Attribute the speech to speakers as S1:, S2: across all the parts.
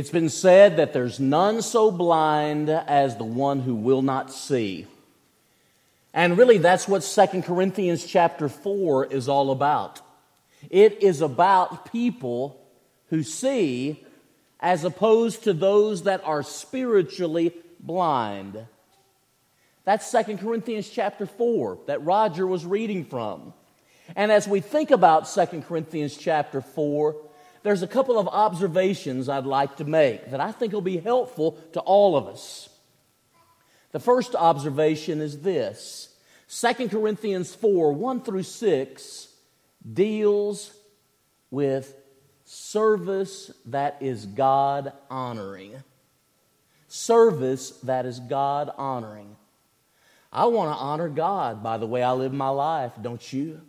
S1: It's been said that there's none so blind as the one who will not see. And really that's what 2 Corinthians chapter 4 is all about. It is about people who see as opposed to those that are spiritually blind. That's 2 Corinthians chapter 4 that Roger was reading from. And as we think about 2 Corinthians chapter 4, there's a couple of observations I'd like to make that I think will be helpful to all of us. The first observation is this 2 Corinthians 4 1 through 6 deals with service that is God honoring. Service that is God honoring. I want to honor God by the way I live my life, don't you?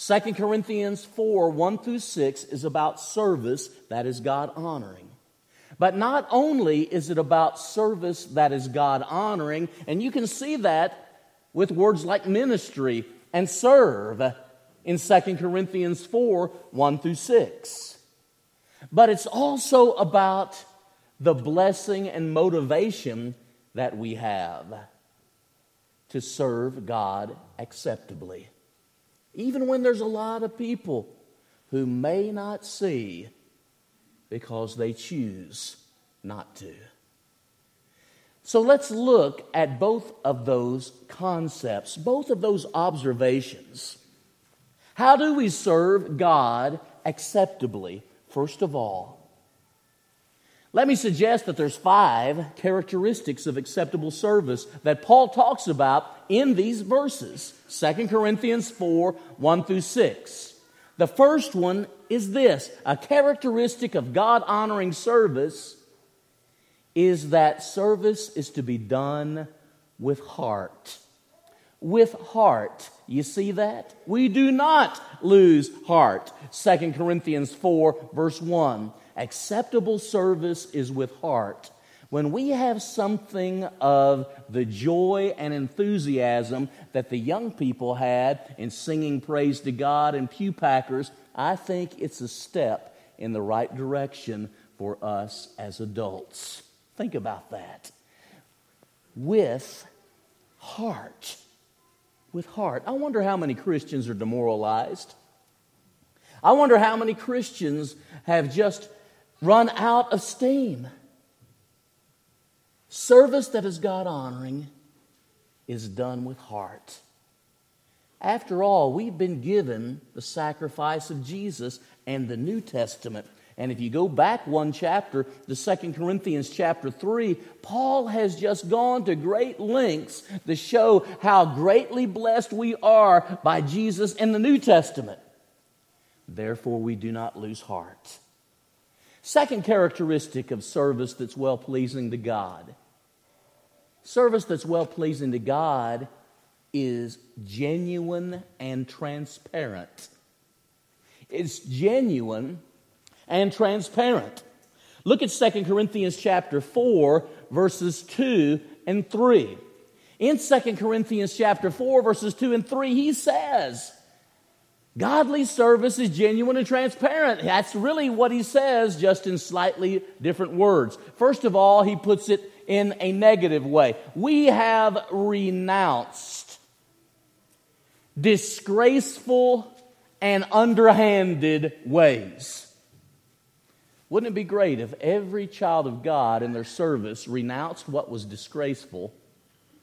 S1: 2 Corinthians 4 1 through 6 is about service that is God honoring. But not only is it about service that is God honoring, and you can see that with words like ministry and serve in 2 Corinthians 4 1 through 6. But it's also about the blessing and motivation that we have to serve God acceptably. Even when there's a lot of people who may not see because they choose not to. So let's look at both of those concepts, both of those observations. How do we serve God acceptably? First of all, let me suggest that there's five characteristics of acceptable service that Paul talks about in these verses 2 Corinthians 4 1 through 6. The first one is this a characteristic of God honoring service is that service is to be done with heart. With heart. You see that? We do not lose heart. 2 Corinthians 4, verse 1. Acceptable service is with heart. When we have something of the joy and enthusiasm that the young people had in singing praise to God and pew packers, I think it's a step in the right direction for us as adults. Think about that. With heart. With heart. I wonder how many Christians are demoralized. I wonder how many Christians have just run out of steam. Service that is God honoring is done with heart. After all, we've been given the sacrifice of Jesus and the New Testament. And if you go back one chapter, the Second Corinthians chapter 3, Paul has just gone to great lengths to show how greatly blessed we are by Jesus in the New Testament. Therefore, we do not lose heart. Second characteristic of service that's well pleasing to God service that's well pleasing to God is genuine and transparent. It's genuine and transparent. Look at 2 Corinthians chapter 4 verses 2 and 3. In 2 Corinthians chapter 4 verses 2 and 3 he says, Godly service is genuine and transparent. That's really what he says, just in slightly different words. First of all, he puts it in a negative way. We have renounced disgraceful and underhanded ways. Wouldn't it be great if every child of God in their service renounced what was disgraceful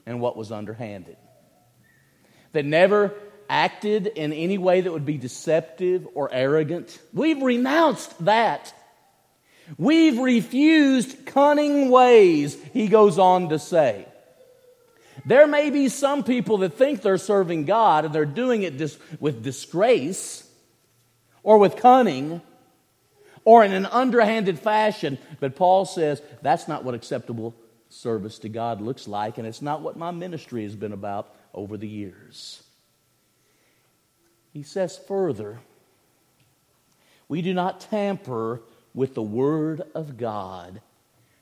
S1: and what was underhanded? That never acted in any way that would be deceptive or arrogant. We've renounced that. We've refused cunning ways, he goes on to say. There may be some people that think they're serving God and they're doing it dis- with disgrace or with cunning or in an underhanded fashion, but Paul says that's not what acceptable service to God looks like, and it's not what my ministry has been about over the years. He says further, we do not tamper with the Word of God.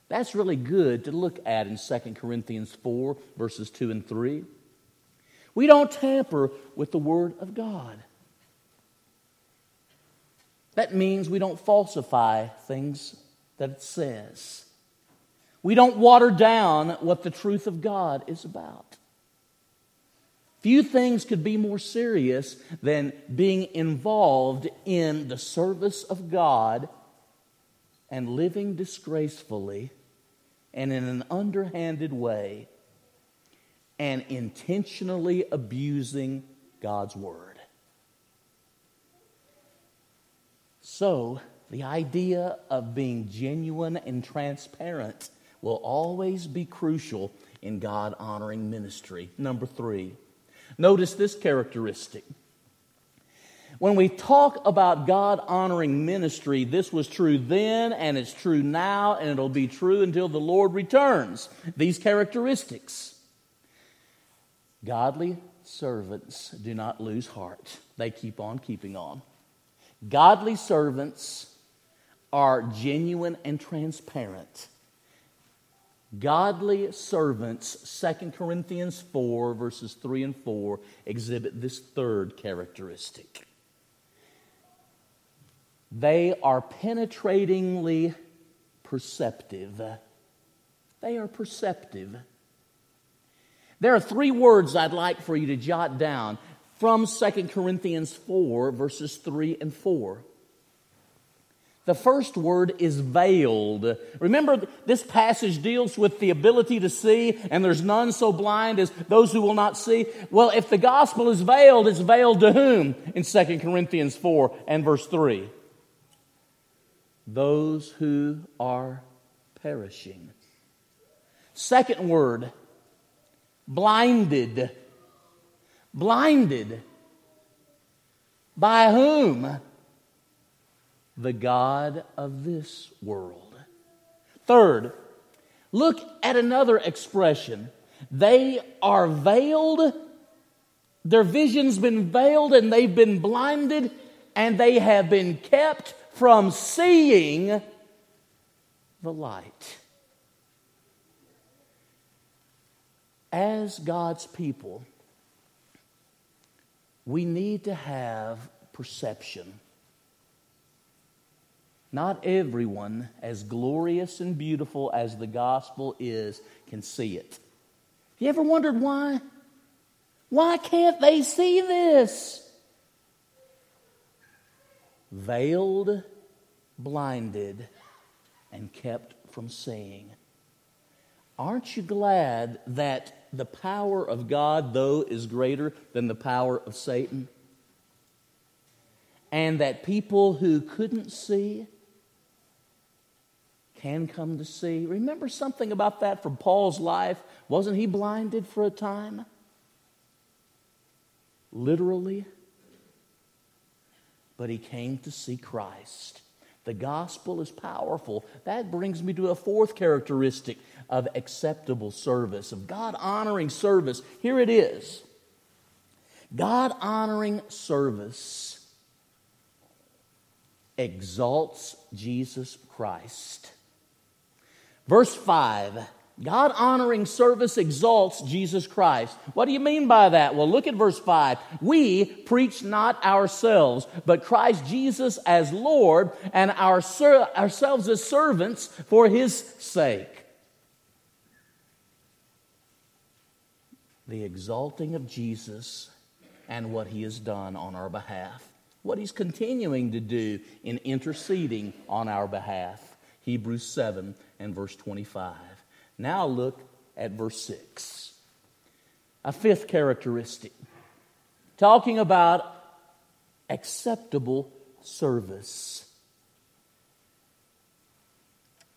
S1: That's really good to look at in 2 Corinthians 4, verses 2 and 3. We don't tamper with the Word of God. That means we don't falsify things that it says. We don't water down what the truth of God is about. Few things could be more serious than being involved in the service of God and living disgracefully and in an underhanded way and intentionally abusing God's Word. So, the idea of being genuine and transparent will always be crucial in God honoring ministry. Number three, notice this characteristic. When we talk about God honoring ministry, this was true then and it's true now and it'll be true until the Lord returns. These characteristics. Godly servants do not lose heart, they keep on keeping on. Godly servants are genuine and transparent. Godly servants, 2 Corinthians 4, verses 3 and 4, exhibit this third characteristic. They are penetratingly perceptive. They are perceptive. There are three words I'd like for you to jot down from 2 Corinthians 4, verses 3 and 4. The first word is veiled. Remember, this passage deals with the ability to see, and there's none so blind as those who will not see. Well, if the gospel is veiled, it's veiled to whom in 2 Corinthians 4 and verse 3? Those who are perishing. Second word, blinded. Blinded. By whom? The God of this world. Third, look at another expression. They are veiled, their vision's been veiled, and they've been blinded, and they have been kept from seeing the light. As God's people, we need to have perception. Not everyone, as glorious and beautiful as the gospel is, can see it. Have you ever wondered why? Why can't they see this? Veiled, blinded, and kept from seeing. Aren't you glad that the power of God, though, is greater than the power of Satan? And that people who couldn't see can come to see. Remember something about that from Paul's life? Wasn't he blinded for a time? Literally. But he came to see Christ. The gospel is powerful. That brings me to a fourth characteristic of acceptable service, of God honoring service. Here it is God honoring service exalts Jesus Christ. Verse 5 God honoring service exalts Jesus Christ. What do you mean by that? Well, look at verse 5. We preach not ourselves, but Christ Jesus as Lord, and our ser- ourselves as servants for his sake. The exalting of Jesus and what he has done on our behalf, what he's continuing to do in interceding on our behalf. Hebrews 7 and verse 25. Now look at verse 6. A fifth characteristic, talking about acceptable service.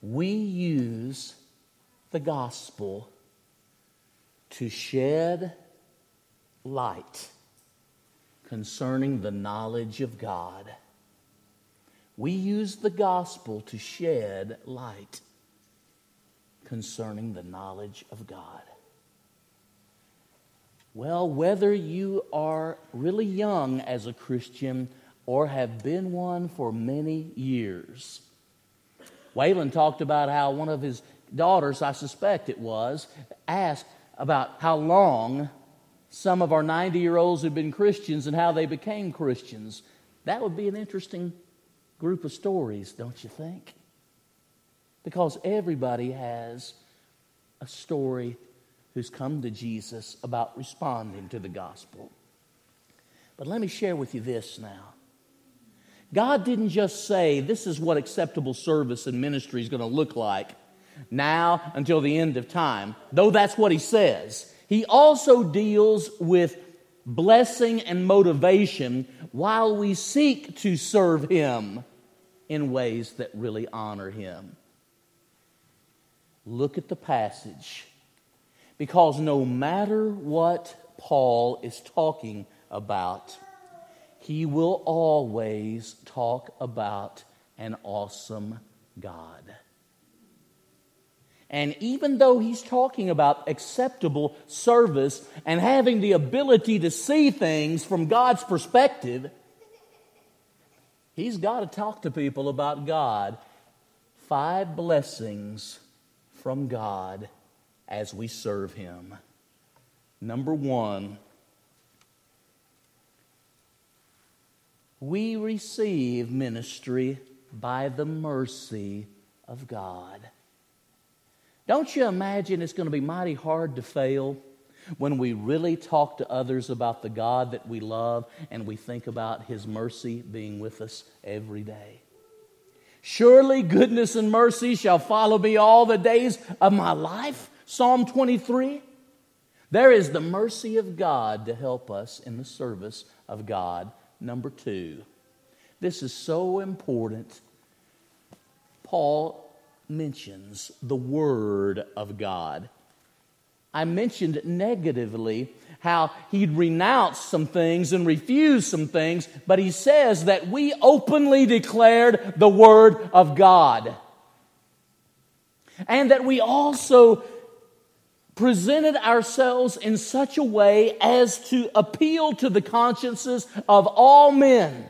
S1: We use the gospel to shed light concerning the knowledge of God. We use the gospel to shed light concerning the knowledge of God. Well, whether you are really young as a Christian or have been one for many years, Waylon talked about how one of his daughters, I suspect it was, asked about how long some of our 90 year olds had been Christians and how they became Christians. That would be an interesting group of stories, don't you think? Because everybody has a story who's come to Jesus about responding to the gospel. But let me share with you this now. God didn't just say, This is what acceptable service and ministry is going to look like now until the end of time, though that's what He says. He also deals with blessing and motivation while we seek to serve Him in ways that really honor Him. Look at the passage. Because no matter what Paul is talking about, he will always talk about an awesome God. And even though he's talking about acceptable service and having the ability to see things from God's perspective, he's got to talk to people about God. Five blessings from God as we serve him. Number one, we receive ministry by the mercy of God. Don't you imagine it's going to be mighty hard to fail when we really talk to others about the God that we love and we think about His mercy being with us every day? Surely goodness and mercy shall follow me all the days of my life. Psalm 23. There is the mercy of God to help us in the service of God Number two, this is so important. Paul mentions the Word of God. I mentioned negatively how he'd renounced some things and refused some things, but he says that we openly declared the Word of God. And that we also presented ourselves in such a way as to appeal to the consciences of all men.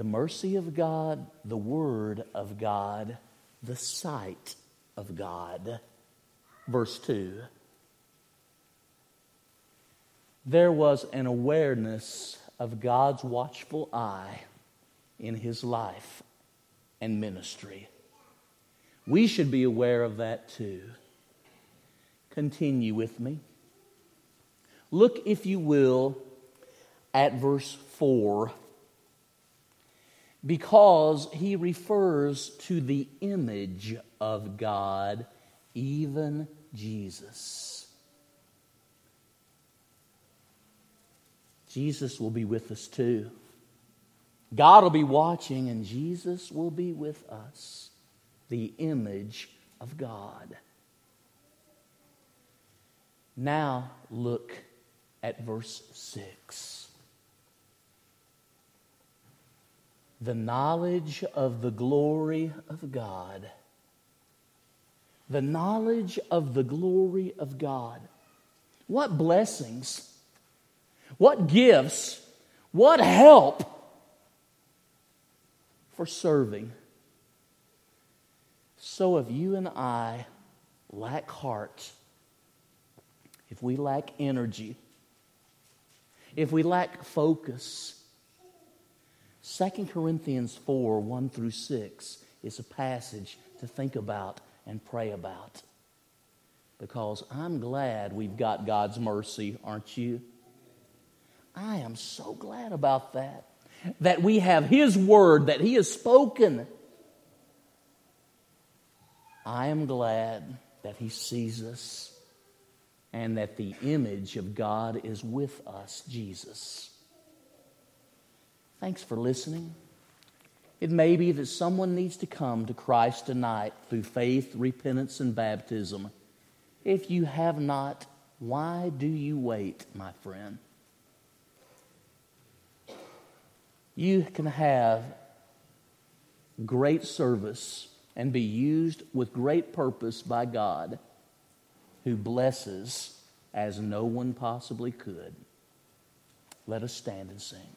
S1: The mercy of God, the Word of God, the sight of God. Verse 2. There was an awareness of God's watchful eye in his life and ministry. We should be aware of that too. Continue with me. Look, if you will, at verse 4 because he refers to the image of God, even Jesus. Jesus will be with us too. God will be watching, and Jesus will be with us the image of God. Now look at verse 6. The knowledge of the glory of God. The knowledge of the glory of God. What blessings, what gifts, what help for serving so if you and I lack heart, if we lack energy, if we lack focus, 2 Corinthians 4 1 through 6 is a passage to think about and pray about. Because I'm glad we've got God's mercy, aren't you? I am so glad about that. That we have His Word, that He has spoken I am glad that He sees us and that the image of God is with us, Jesus. Thanks for listening. It may be that someone needs to come to Christ tonight through faith, repentance, and baptism. If you have not, why do you wait, my friend? You can have great service and be used with great purpose by God, who blesses as no one possibly could. Let us stand and sing.